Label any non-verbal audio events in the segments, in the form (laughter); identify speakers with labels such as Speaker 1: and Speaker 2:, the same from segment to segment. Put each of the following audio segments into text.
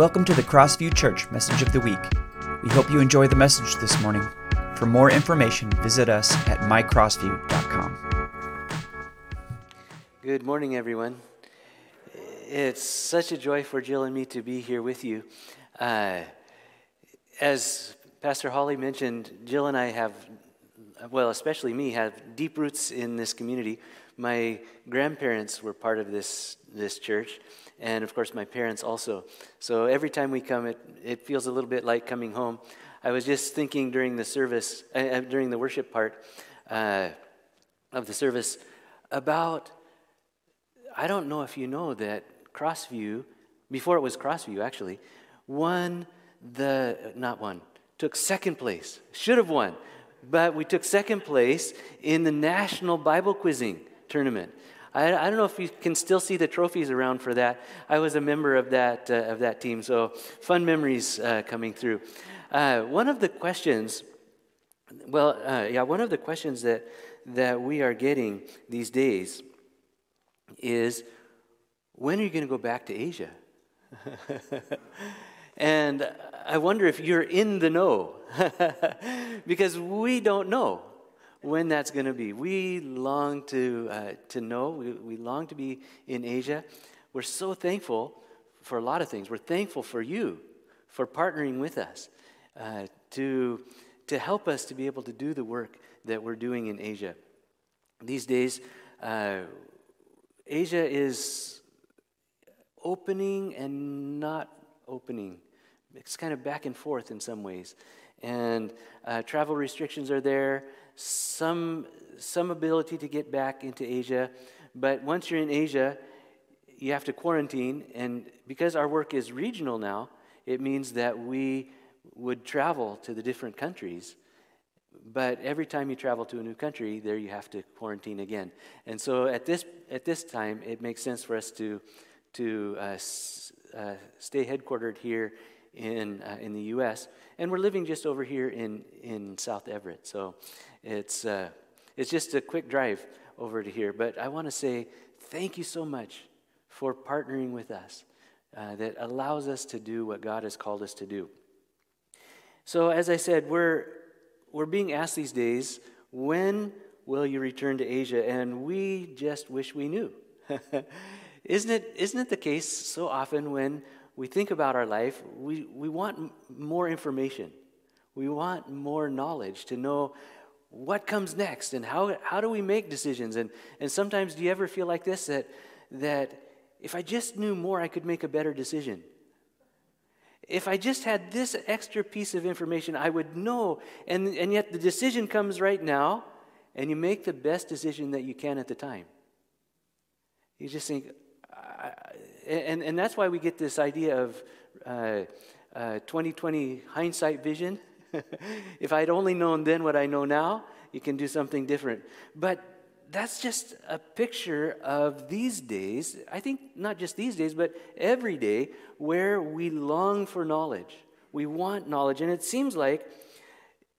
Speaker 1: Welcome to the Crossview Church Message of the Week. We hope you enjoy the message this morning. For more information, visit us at mycrossview.com.
Speaker 2: Good morning, everyone. It's such a joy for Jill and me to be here with you. Uh, as Pastor Holly mentioned, Jill and I have, well, especially me, have deep roots in this community. My grandparents were part of this, this church, and of course, my parents also. So every time we come, it, it feels a little bit like coming home. I was just thinking during the service, uh, uh, during the worship part uh, of the service, about I don't know if you know that Crossview, before it was Crossview actually, won the, not won, took second place, should have won, but we took second place in the National Bible Quizzing Tournament. I, I, don't know if you can still see the trophies around for that. I was a member of that, uh, of that team, so fun memories uh, coming through. Uh, one of the questions, well, uh, yeah, one of the questions that, that we are getting these days is when are you going to go back to Asia? (laughs) and I wonder if you're in the know, (laughs) because we don't know when that's going to be. We long to, uh, to know, we, we long to be in Asia. We're so thankful for a lot of things. We're thankful for you for partnering with us uh, to, to help us to be able to do the work that we're doing in Asia. These days, uh, Asia is opening and not opening. It's kind of back and forth in some ways. And uh, travel restrictions are there some, some ability to get back into Asia, but once you're in Asia, you have to quarantine. And because our work is regional now, it means that we would travel to the different countries. But every time you travel to a new country, there you have to quarantine again. And so at this, at this time, it makes sense for us to, to uh, uh, stay headquartered here in, uh, in the U.S. And we're living just over here in, in South Everett. So it's, uh, it's just a quick drive over to here. But I want to say thank you so much for partnering with us uh, that allows us to do what God has called us to do. So, as I said, we're, we're being asked these days, when will you return to Asia? And we just wish we knew. (laughs) isn't, it, isn't it the case so often when we think about our life, we, we want more information. We want more knowledge to know what comes next and how, how do we make decisions? And, and sometimes do you ever feel like this that, that if i just knew more i could make a better decision? If i just had this extra piece of information i would know. And, and yet the decision comes right now and you make the best decision that you can at the time. You just think and, and that's why we get this idea of uh, uh, 2020 hindsight vision (laughs) if I'd only known then what I know now, you can do something different. But that's just a picture of these days. I think not just these days, but every day where we long for knowledge. We want knowledge. And it seems like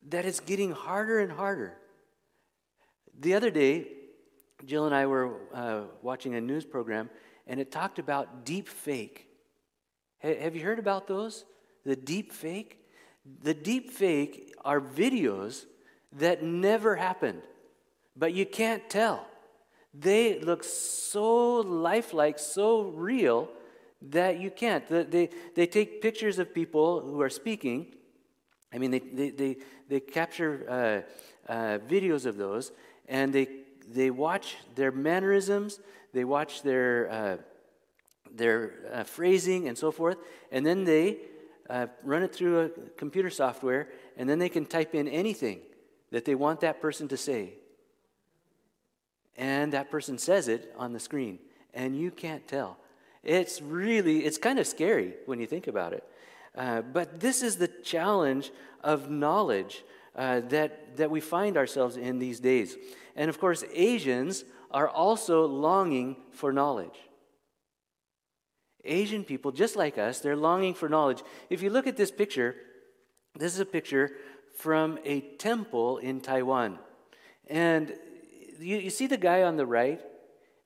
Speaker 2: that it's getting harder and harder. The other day, Jill and I were uh, watching a news program, and it talked about deep fake. have you heard about those? The deep fake? The deep fake are videos that never happened, but you can't tell. They look so lifelike, so real that you can't. They, they take pictures of people who are speaking. I mean, they, they, they, they capture uh, uh, videos of those and they, they watch their mannerisms, they watch their, uh, their uh, phrasing and so forth, and then they uh, run it through a computer software, and then they can type in anything that they want that person to say. And that person says it on the screen, and you can't tell. It's really, it's kind of scary when you think about it. Uh, but this is the challenge of knowledge uh, that, that we find ourselves in these days. And of course, Asians are also longing for knowledge. Asian people, just like us, they're longing for knowledge. If you look at this picture, this is a picture from a temple in Taiwan. And you, you see the guy on the right?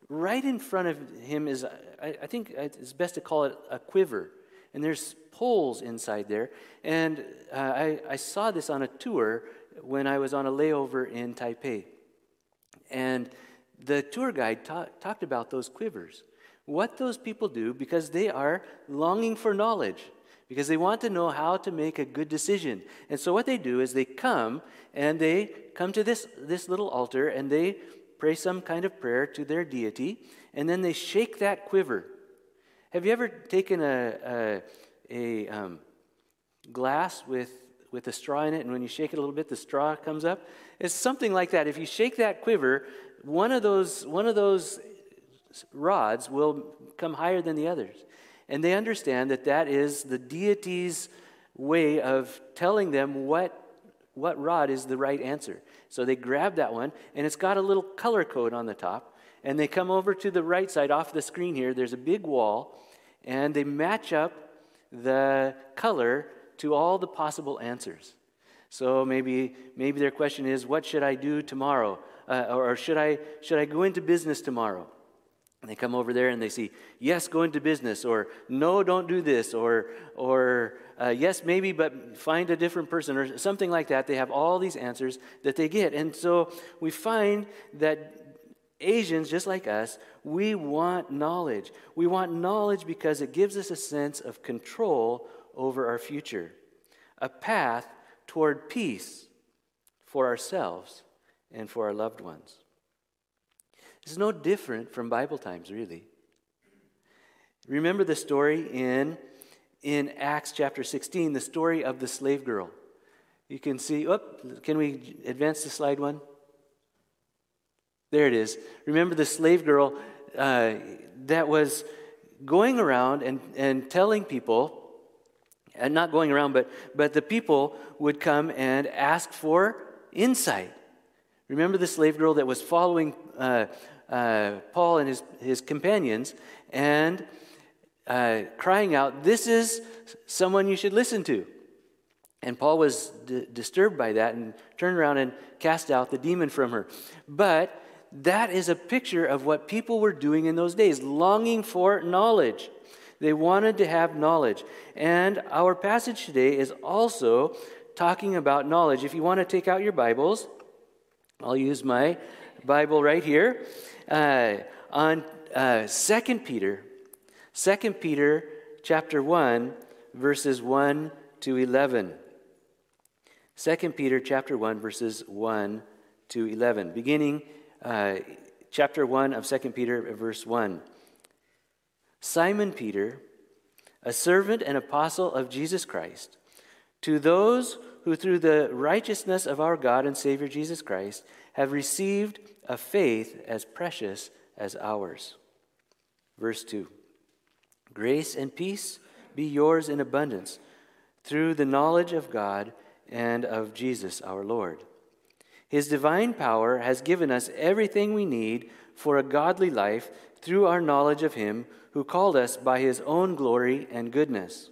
Speaker 2: Right in front of him is, I, I think it's best to call it a quiver. and there's poles inside there. And uh, I, I saw this on a tour when I was on a layover in Taipei. And the tour guide ta- talked about those quivers. What those people do because they are longing for knowledge, because they want to know how to make a good decision. And so what they do is they come and they come to this, this little altar and they pray some kind of prayer to their deity, and then they shake that quiver. Have you ever taken a, a, a um, glass with, with a straw in it, and when you shake it a little bit, the straw comes up? It's something like that. If you shake that quiver, one of those, one of those rods will come higher than the others. And they understand that that is the deity's way of telling them what, what rod is the right answer. So they grab that one, and it's got a little color code on the top. And they come over to the right side off the screen here. There's a big wall, and they match up the color to all the possible answers. So maybe, maybe their question is, What should I do tomorrow? Uh, or should I, should I go into business tomorrow? And they come over there and they see, yes, go into business, or no, don't do this, or, or uh, yes, maybe, but find a different person, or something like that. They have all these answers that they get. And so we find that Asians, just like us, we want knowledge. We want knowledge because it gives us a sense of control over our future, a path toward peace for ourselves and for our loved ones. It's no different from Bible times, really. Remember the story in, in Acts chapter 16, the story of the slave girl. You can see, can we advance the slide one? There it is. Remember the slave girl uh, that was going around and, and telling people, and not going around, but, but the people would come and ask for insight. Remember the slave girl that was following uh, uh, Paul and his, his companions and uh, crying out, This is someone you should listen to. And Paul was d- disturbed by that and turned around and cast out the demon from her. But that is a picture of what people were doing in those days, longing for knowledge. They wanted to have knowledge. And our passage today is also talking about knowledge. If you want to take out your Bibles, I'll use my Bible right here uh, on uh, 2 Peter, 2 Peter chapter 1, verses 1 to 11. 2 Peter chapter 1, verses 1 to 11. Beginning uh, chapter 1 of 2 Peter, verse 1. Simon Peter, a servant and apostle of Jesus Christ, to those who through the righteousness of our God and Savior Jesus Christ have received a faith as precious as ours. Verse 2 Grace and peace be yours in abundance through the knowledge of God and of Jesus our Lord. His divine power has given us everything we need for a godly life through our knowledge of Him who called us by His own glory and goodness.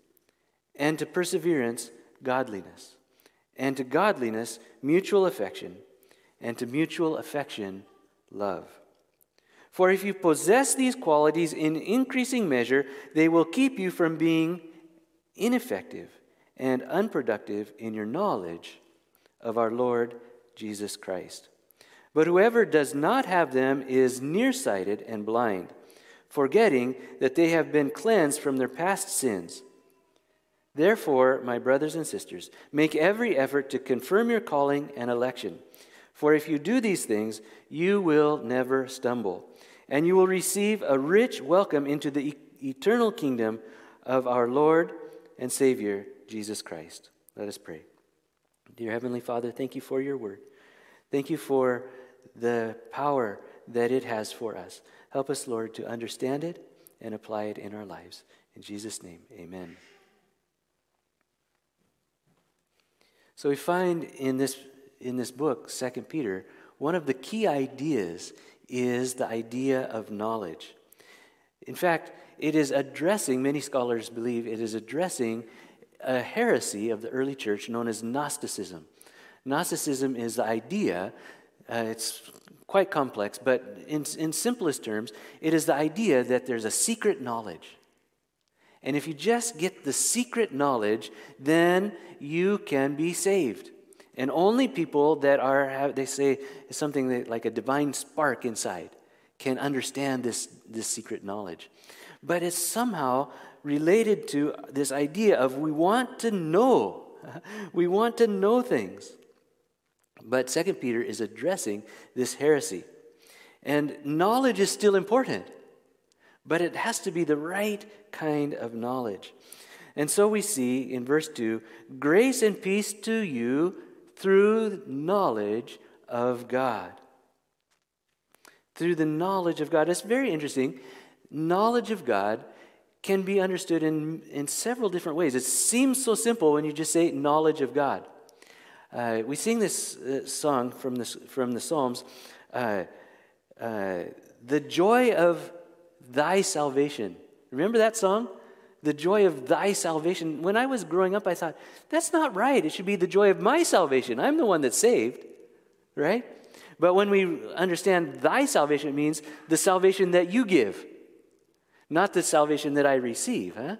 Speaker 2: and to perseverance, godliness, and to godliness, mutual affection, and to mutual affection, love. For if you possess these qualities in increasing measure, they will keep you from being ineffective and unproductive in your knowledge of our Lord Jesus Christ. But whoever does not have them is nearsighted and blind, forgetting that they have been cleansed from their past sins. Therefore, my brothers and sisters, make every effort to confirm your calling and election. For if you do these things, you will never stumble, and you will receive a rich welcome into the e- eternal kingdom of our Lord and Savior, Jesus Christ. Let us pray. Dear Heavenly Father, thank you for your word. Thank you for the power that it has for us. Help us, Lord, to understand it and apply it in our lives. In Jesus' name, amen. So we find in this, in this book, 2 Peter, one of the key ideas is the idea of knowledge. In fact, it is addressing, many scholars believe it is addressing a heresy of the early church known as Gnosticism. Gnosticism is the idea, uh, it's quite complex, but in, in simplest terms, it is the idea that there's a secret knowledge. And if you just get the secret knowledge, then you can be saved. And only people that are, they say, something that, like a divine spark inside can understand this, this secret knowledge. But it's somehow related to this idea of we want to know. (laughs) we want to know things. But Second Peter is addressing this heresy. And knowledge is still important, but it has to be the right kind of knowledge. And so we see in verse 2 grace and peace to you through knowledge of God. Through the knowledge of God. It's very interesting. Knowledge of God can be understood in, in several different ways. It seems so simple when you just say knowledge of God. Uh, we sing this uh, song from the, from the Psalms uh, uh, The joy of thy salvation. Remember that song? The joy of thy salvation. When I was growing up, I thought, that's not right. It should be the joy of my salvation. I'm the one that's saved, right? But when we understand thy salvation, it means the salvation that you give not the salvation that I receive. Huh?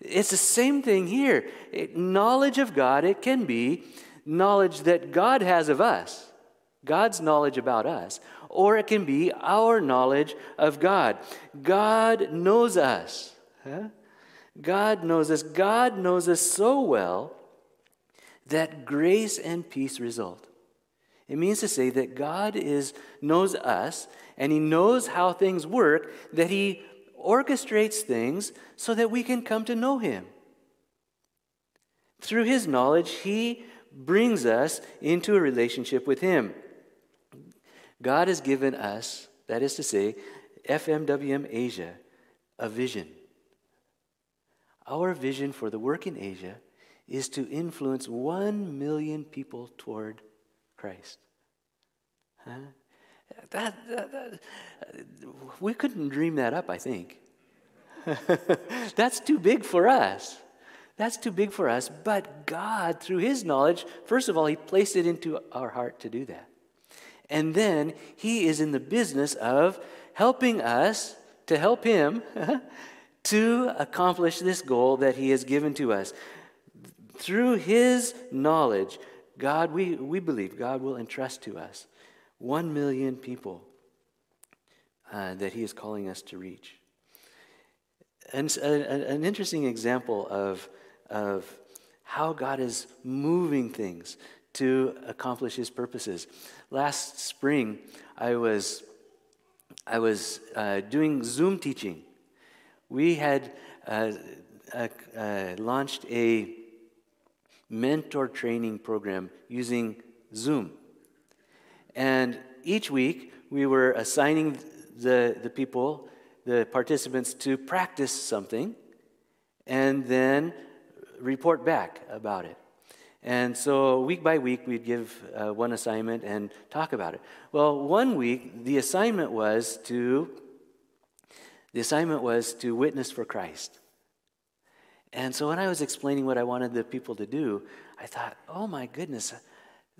Speaker 2: It's the same thing here. It, knowledge of God, it can be knowledge that God has of us, God's knowledge about us, or it can be our knowledge of God. God knows us. Huh? God knows us. God knows us so well that grace and peace result. It means to say that God is knows us and he knows how things work that he orchestrates things so that we can come to know Him. Through His knowledge, He brings us into a relationship with Him. God has given us, that is to say, FMWM Asia, a vision. Our vision for the work in Asia is to influence one million people toward Christ. Huh? That, that, that, we couldn't dream that up, I think. (laughs) That's too big for us. That's too big for us. But God, through His knowledge, first of all, He placed it into our heart to do that. And then He is in the business of helping us to help Him (laughs) to accomplish this goal that He has given to us. Through His knowledge, God, we, we believe God will entrust to us one million people uh, that he is calling us to reach. And an interesting example of, of how God is moving things to accomplish his purposes. Last spring, I was, I was uh, doing Zoom teaching. We had uh, uh, launched a mentor training program using Zoom. And each week, we were assigning the, the people, the participants, to practice something and then report back about it. And so, week by week, we'd give uh, one assignment and talk about it. Well, one week, the assignment was to the assignment was to witness for Christ. And so, when I was explaining what I wanted the people to do, I thought, "Oh my goodness,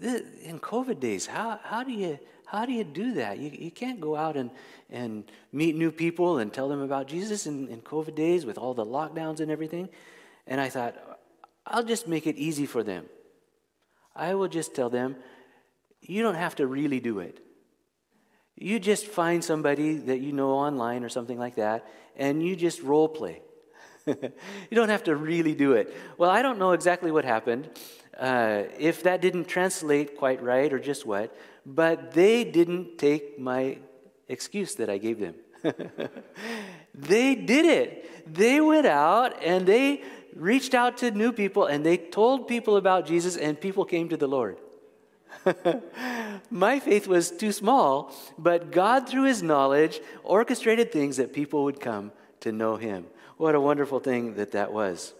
Speaker 2: in COVID days, how, how, do, you, how do you do that? You, you can't go out and, and meet new people and tell them about Jesus in, in COVID days with all the lockdowns and everything. And I thought, I'll just make it easy for them. I will just tell them, you don't have to really do it. You just find somebody that you know online or something like that, and you just role play. (laughs) you don't have to really do it. Well, I don't know exactly what happened uh, if that didn't translate quite right or just what, but they didn't take my excuse that I gave them. (laughs) they did it. They went out and they reached out to new people and they told people about Jesus, and people came to the Lord. (laughs) my faith was too small, but God, through his knowledge, orchestrated things that people would come to know him. What a wonderful thing that that was.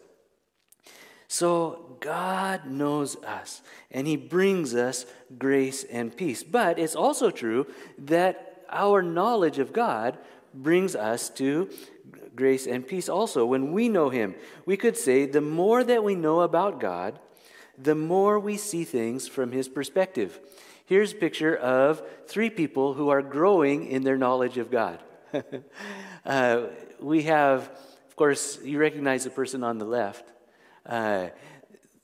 Speaker 2: So God knows us and he brings us grace and peace. But it's also true that our knowledge of God brings us to grace and peace also. When we know him, we could say the more that we know about God, the more we see things from his perspective. Here's a picture of three people who are growing in their knowledge of God. (laughs) uh, we have, of course, you recognize the person on the left. Uh,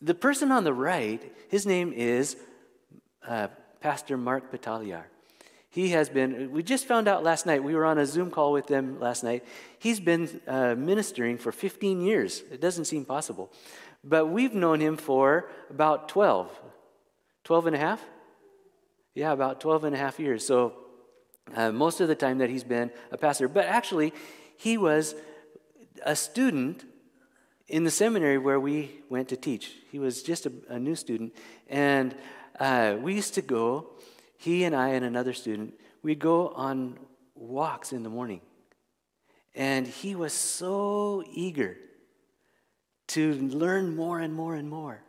Speaker 2: the person on the right, his name is uh, Pastor Mark Pataliar. He has been, we just found out last night, we were on a Zoom call with them last night. He's been uh, ministering for 15 years. It doesn't seem possible. But we've known him for about 12, 12 and a half? Yeah, about 12 and a half years. So uh, most of the time that he's been a pastor. But actually, he was a student in the seminary where we went to teach. He was just a, a new student. And uh, we used to go, he and I and another student, we'd go on walks in the morning. And he was so eager to learn more and more and more.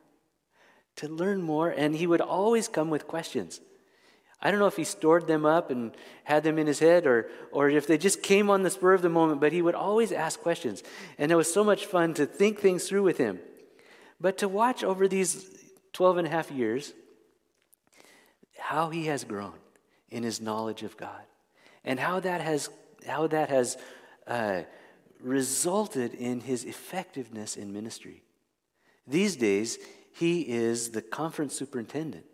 Speaker 2: To learn more. And he would always come with questions. I don't know if he stored them up and had them in his head or, or if they just came on the spur of the moment, but he would always ask questions. And it was so much fun to think things through with him. But to watch over these 12 and a half years how he has grown in his knowledge of God and how that has, how that has uh, resulted in his effectiveness in ministry. These days, he is the conference superintendent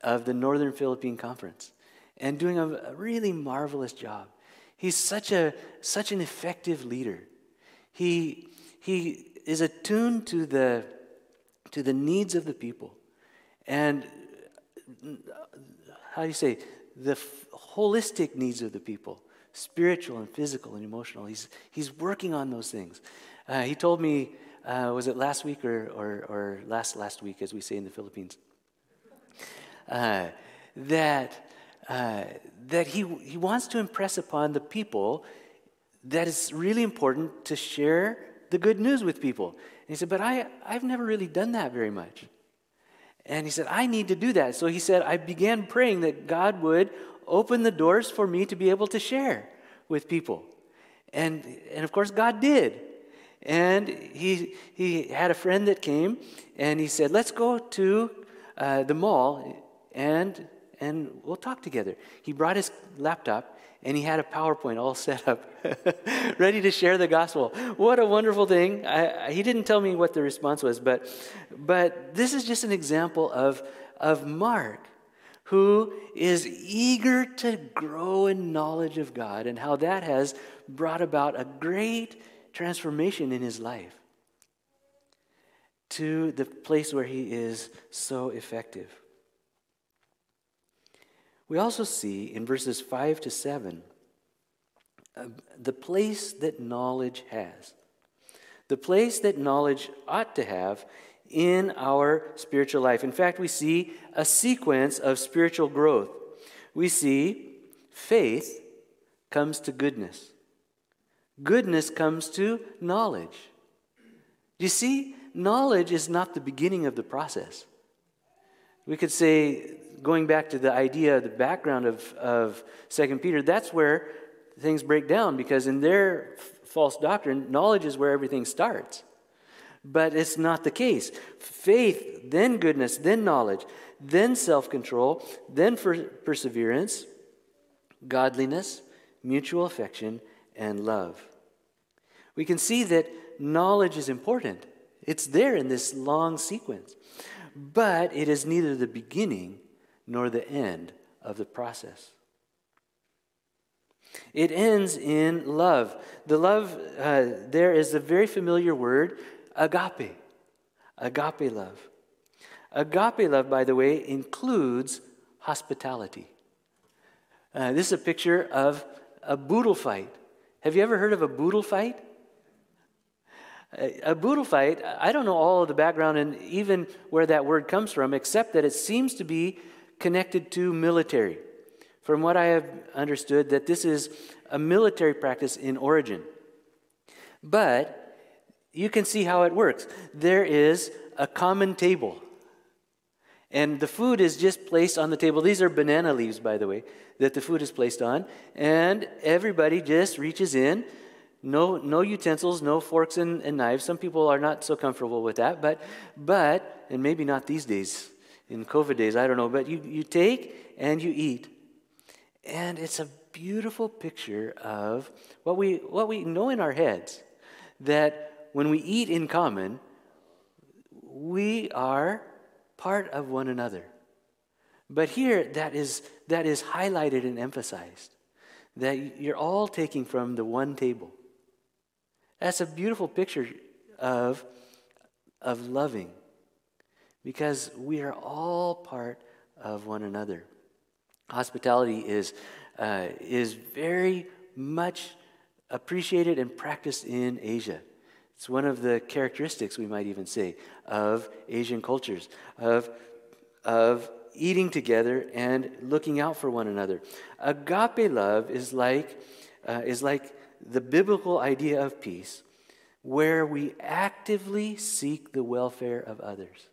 Speaker 2: of the Northern Philippine Conference and doing a, a really marvelous job. He's such, a, such an effective leader. He, he is attuned to the, to the needs of the people. And how do you say, the f- holistic needs of the people spiritual and physical and emotional. He's, he's working on those things. Uh, he told me, uh, was it last week or, or, or, last last week, as we say in the Philippines, uh, that, uh, that he, he wants to impress upon the people that it's really important to share the good news with people. And he said, But I, I've never really done that very much. And he said, I need to do that. So he said, I began praying that God would open the doors for me to be able to share with people. And, and of course, God did. And he, he had a friend that came and he said, Let's go to uh, the mall and, and we'll talk together. He brought his laptop and he had a PowerPoint all set up, (laughs) ready to share the gospel. What a wonderful thing. I, I, he didn't tell me what the response was, but, but this is just an example of, of Mark, who is eager to grow in knowledge of God and how that has brought about a great transformation in his life to the place where he is so effective. We also see in verses 5 to 7 uh, the place that knowledge has. The place that knowledge ought to have in our spiritual life. In fact, we see a sequence of spiritual growth. We see faith comes to goodness, goodness comes to knowledge. You see? Knowledge is not the beginning of the process. We could say going back to the idea, the background of, of 2 Peter, that's where things break down because in their false doctrine, knowledge is where everything starts. But it's not the case. Faith, then goodness, then knowledge, then self control, then perseverance, godliness, mutual affection, and love. We can see that knowledge is important. It's there in this long sequence. But it is neither the beginning nor the end of the process. It ends in love. The love uh, there is a very familiar word, agape. Agape love. Agape love, by the way, includes hospitality. Uh, this is a picture of a boodle fight. Have you ever heard of a boodle fight? A, fight, I don't know all of the background and even where that word comes from, except that it seems to be connected to military. From what I have understood, that this is a military practice in origin. But you can see how it works. There is a common table. And the food is just placed on the table. These are banana leaves, by the way, that the food is placed on. And everybody just reaches in. No, no utensils, no forks and, and knives. Some people are not so comfortable with that, but, but, and maybe not these days, in COVID days, I don't know, but you, you take and you eat. And it's a beautiful picture of what we, what we know in our heads that when we eat in common, we are part of one another. But here, that is, that is highlighted and emphasized that you're all taking from the one table. That's a beautiful picture of, of loving because we are all part of one another. Hospitality is, uh, is very much appreciated and practiced in Asia. It's one of the characteristics, we might even say, of Asian cultures, of, of eating together and looking out for one another. Agape love is like, uh, is like the biblical idea of peace, where we actively seek the welfare of others.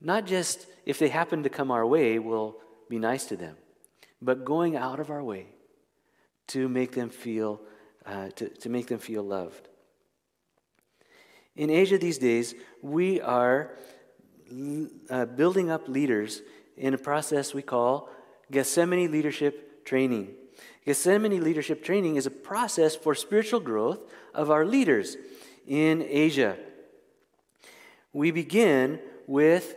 Speaker 2: Not just if they happen to come our way, we'll be nice to them, but going out of our way to make them feel, uh, to, to make them feel loved. In Asia these days, we are uh, building up leaders in a process we call Gethsemane Leadership Training. Gethsemane Leadership Training is a process for spiritual growth of our leaders in Asia. We begin with,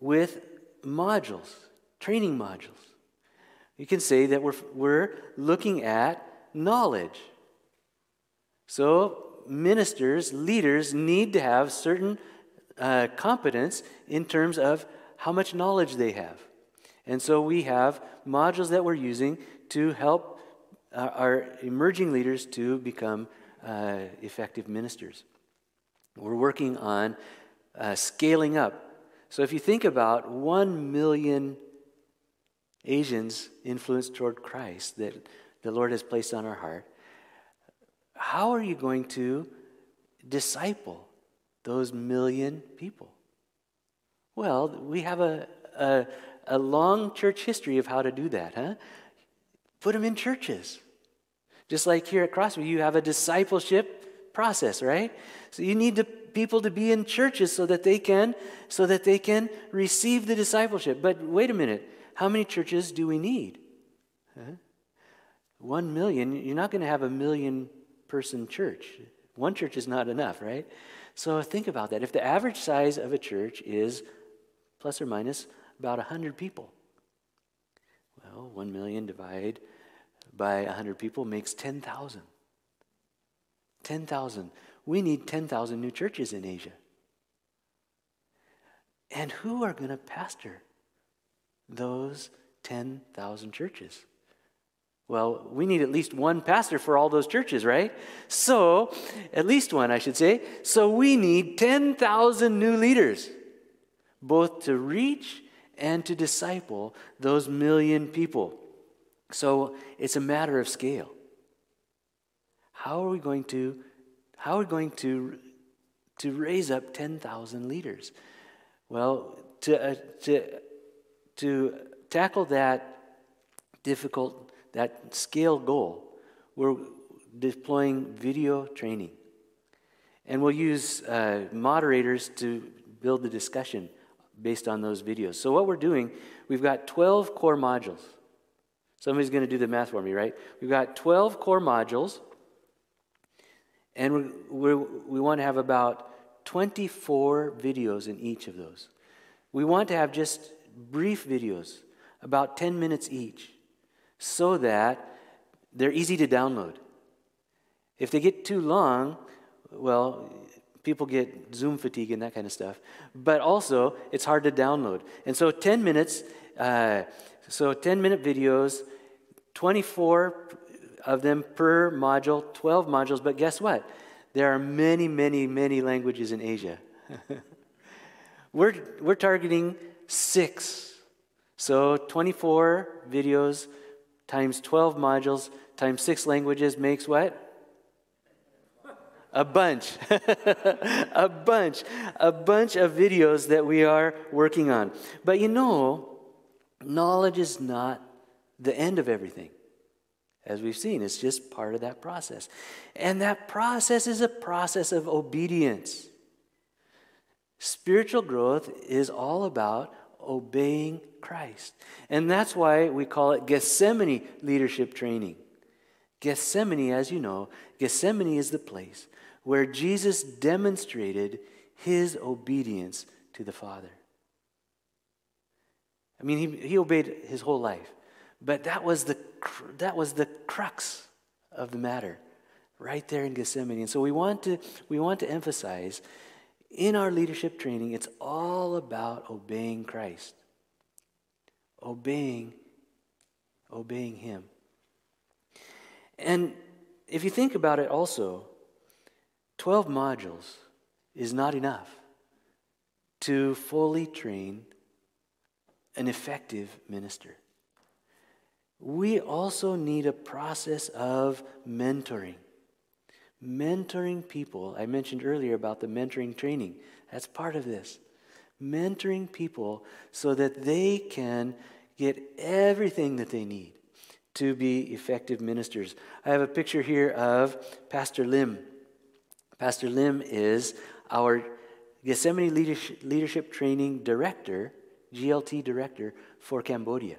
Speaker 2: with modules, training modules. You can say that we're, we're looking at knowledge. So, ministers, leaders need to have certain uh, competence in terms of how much knowledge they have. And so we have modules that we're using to help our emerging leaders to become uh, effective ministers. We're working on uh, scaling up. So if you think about one million Asians influenced toward Christ that the Lord has placed on our heart, how are you going to disciple those million people? Well, we have a, a, a long church history of how to do that, huh? Put them in churches. Just like here at Crossview, you have a discipleship process, right? So you need to, people to be in churches so that they can so that they can receive the discipleship. But wait a minute, how many churches do we need? Huh? One million. You're not going to have a million person church. One church is not enough, right? So think about that. If the average size of a church is plus or minus about 100 people, well, 1 million divided by 100 people makes 10,000. 10,000. We need 10,000 new churches in Asia. And who are going to pastor those 10,000 churches? Well, we need at least one pastor for all those churches, right? So, at least one, I should say. So, we need 10,000 new leaders, both to reach and to disciple those million people. So, it's a matter of scale. How are we going to how are we going to to raise up 10,000 leaders? Well, to uh, to to tackle that difficult that scale goal, we're deploying video training. And we'll use uh, moderators to build the discussion based on those videos. So, what we're doing, we've got 12 core modules. Somebody's going to do the math for me, right? We've got 12 core modules, and we we we want to have about 24 videos in each of those. We want to have just brief videos, about 10 minutes each so that they're easy to download. If they get too long, well, people get Zoom fatigue and that kind of stuff. But also, it's hard to download. And so, 10 minutes, uh, so 10 minute videos, 24 of them per module, 12 modules. But guess what? There are many, many, many languages in Asia. (laughs) we're, we're targeting six. So, 24 videos times 12 modules times six languages makes what? A bunch. (laughs) a bunch. A bunch of videos that we are working on. But you know, knowledge is not the end of everything. As we've seen, it's just part of that process. And that process is a process of obedience. Spiritual growth is all about obeying Christ. And that's why we call it Gethsemane leadership training. Gethsemane, as you know, Gethsemane is the place where Jesus demonstrated his obedience to the Father. I mean, he, he obeyed his whole life, but that was, the, that was the crux of the matter right there in Gethsemane. And so we want to, we want to emphasize in our leadership training, it's all about obeying Christ. Obeying, obeying Him. And if you think about it also, 12 modules is not enough to fully train an effective minister. We also need a process of mentoring. Mentoring people. I mentioned earlier about the mentoring training. That's part of this. Mentoring people so that they can get everything that they need to be effective ministers. I have a picture here of Pastor Lim. Pastor Lim is our Gethsemane Leadership, Training Director, GLT Director for Cambodia.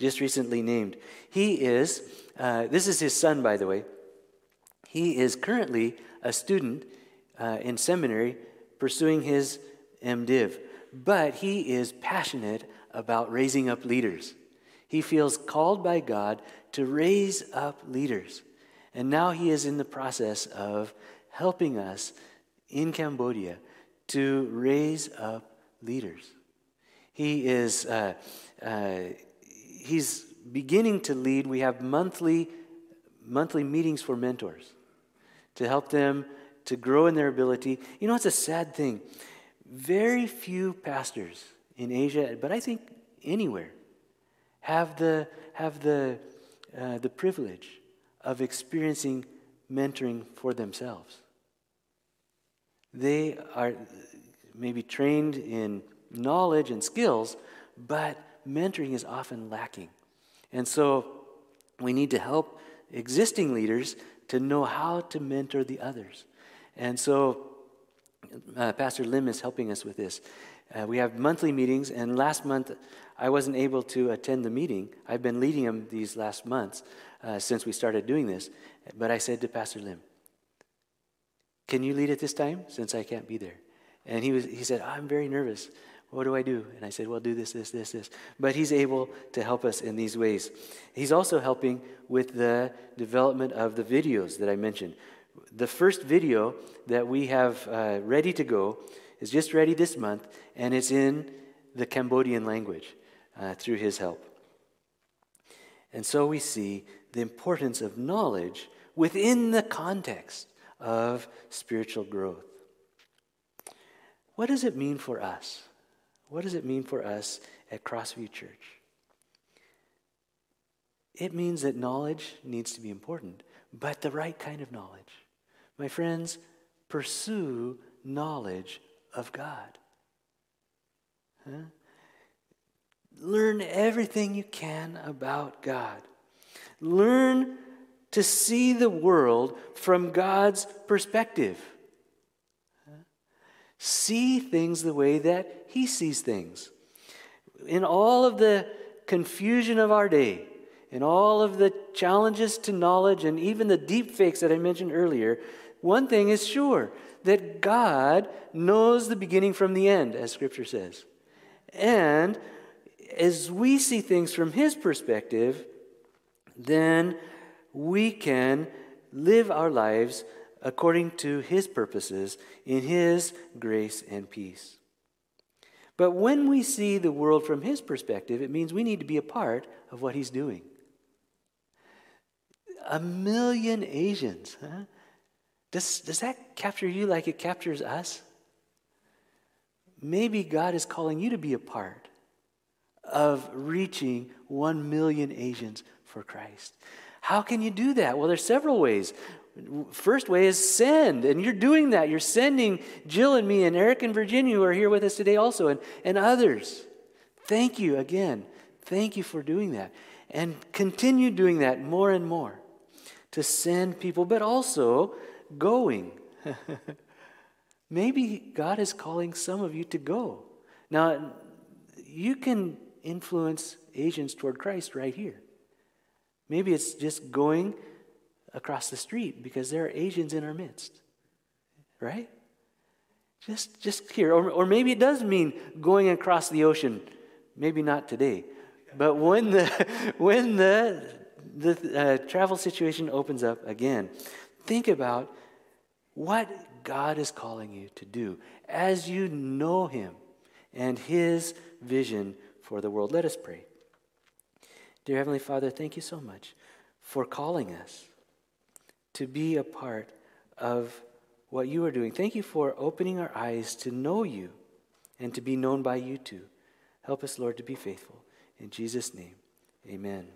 Speaker 2: Just recently named. He is, uh, this is his son, by the way. He is currently a student uh, in seminary pursuing his MDiv, but he is passionate about raising up leaders. He feels called by God to raise up leaders. And now he is in the process of helping us in Cambodia to raise up leaders. He is uh, uh, he's beginning to lead. We have monthly monthly meetings for mentors to help them to grow in their ability. You know, it's a sad thing. Very few pastors in Asia, but I think anywhere, have the, have the, uh, the privilege of experiencing mentoring for themselves. They are maybe trained in knowledge and skills, but mentoring is often lacking. And so we need to help existing leaders to know how to mentor the others. And so uh, Pastor Lim is helping us with this. Uh, we have monthly meetings, and last month I wasn't able to attend the meeting. I've been leading them these last months uh, since we started doing this. But I said to Pastor Lim, Can you lead it this time since I can't be there? And he, was, he said, I'm very nervous. What do I do? And I said, Well, do this, this, this, this. But he's able to help us in these ways. He's also helping with the development of the videos that I mentioned. The first video that we have uh, ready to go is just ready this month, and it's in the Cambodian language uh, through his help. And so we see the importance of knowledge within the context of spiritual growth. What does it mean for us? What does it mean for us at Crossview Church? It means that knowledge needs to be important, but the right kind of knowledge. My friends, pursue knowledge of God. Huh? Learn everything you can about God. Learn to see the world from God's perspective. See things the way that he sees things. In all of the confusion of our day, in all of the challenges to knowledge, and even the deep fakes that I mentioned earlier, one thing is sure that God knows the beginning from the end, as Scripture says. And as we see things from His perspective, then we can live our lives according to His purposes in His grace and peace. But when we see the world from his perspective, it means we need to be a part of what he's doing. A million Asians, huh? Does, does that capture you like it captures us? Maybe God is calling you to be a part of reaching one million Asians for Christ. How can you do that? Well, there's several ways. First way is send, and you're doing that. You're sending Jill and me and Eric and Virginia, who are here with us today also, and, and others. Thank you again. Thank you for doing that. And continue doing that more and more to send people, but also going. (laughs) Maybe God is calling some of you to go. Now, you can influence Asians toward Christ right here. Maybe it's just going across the street because there are Asians in our midst, right? Just, just here. Or, or maybe it does mean going across the ocean. Maybe not today. But when the, (laughs) when the, the uh, travel situation opens up again, think about what God is calling you to do as you know Him and His vision for the world. Let us pray. Dear Heavenly Father, thank you so much for calling us to be a part of what you are doing. Thank you for opening our eyes to know you and to be known by you too. Help us, Lord, to be faithful. In Jesus' name, amen.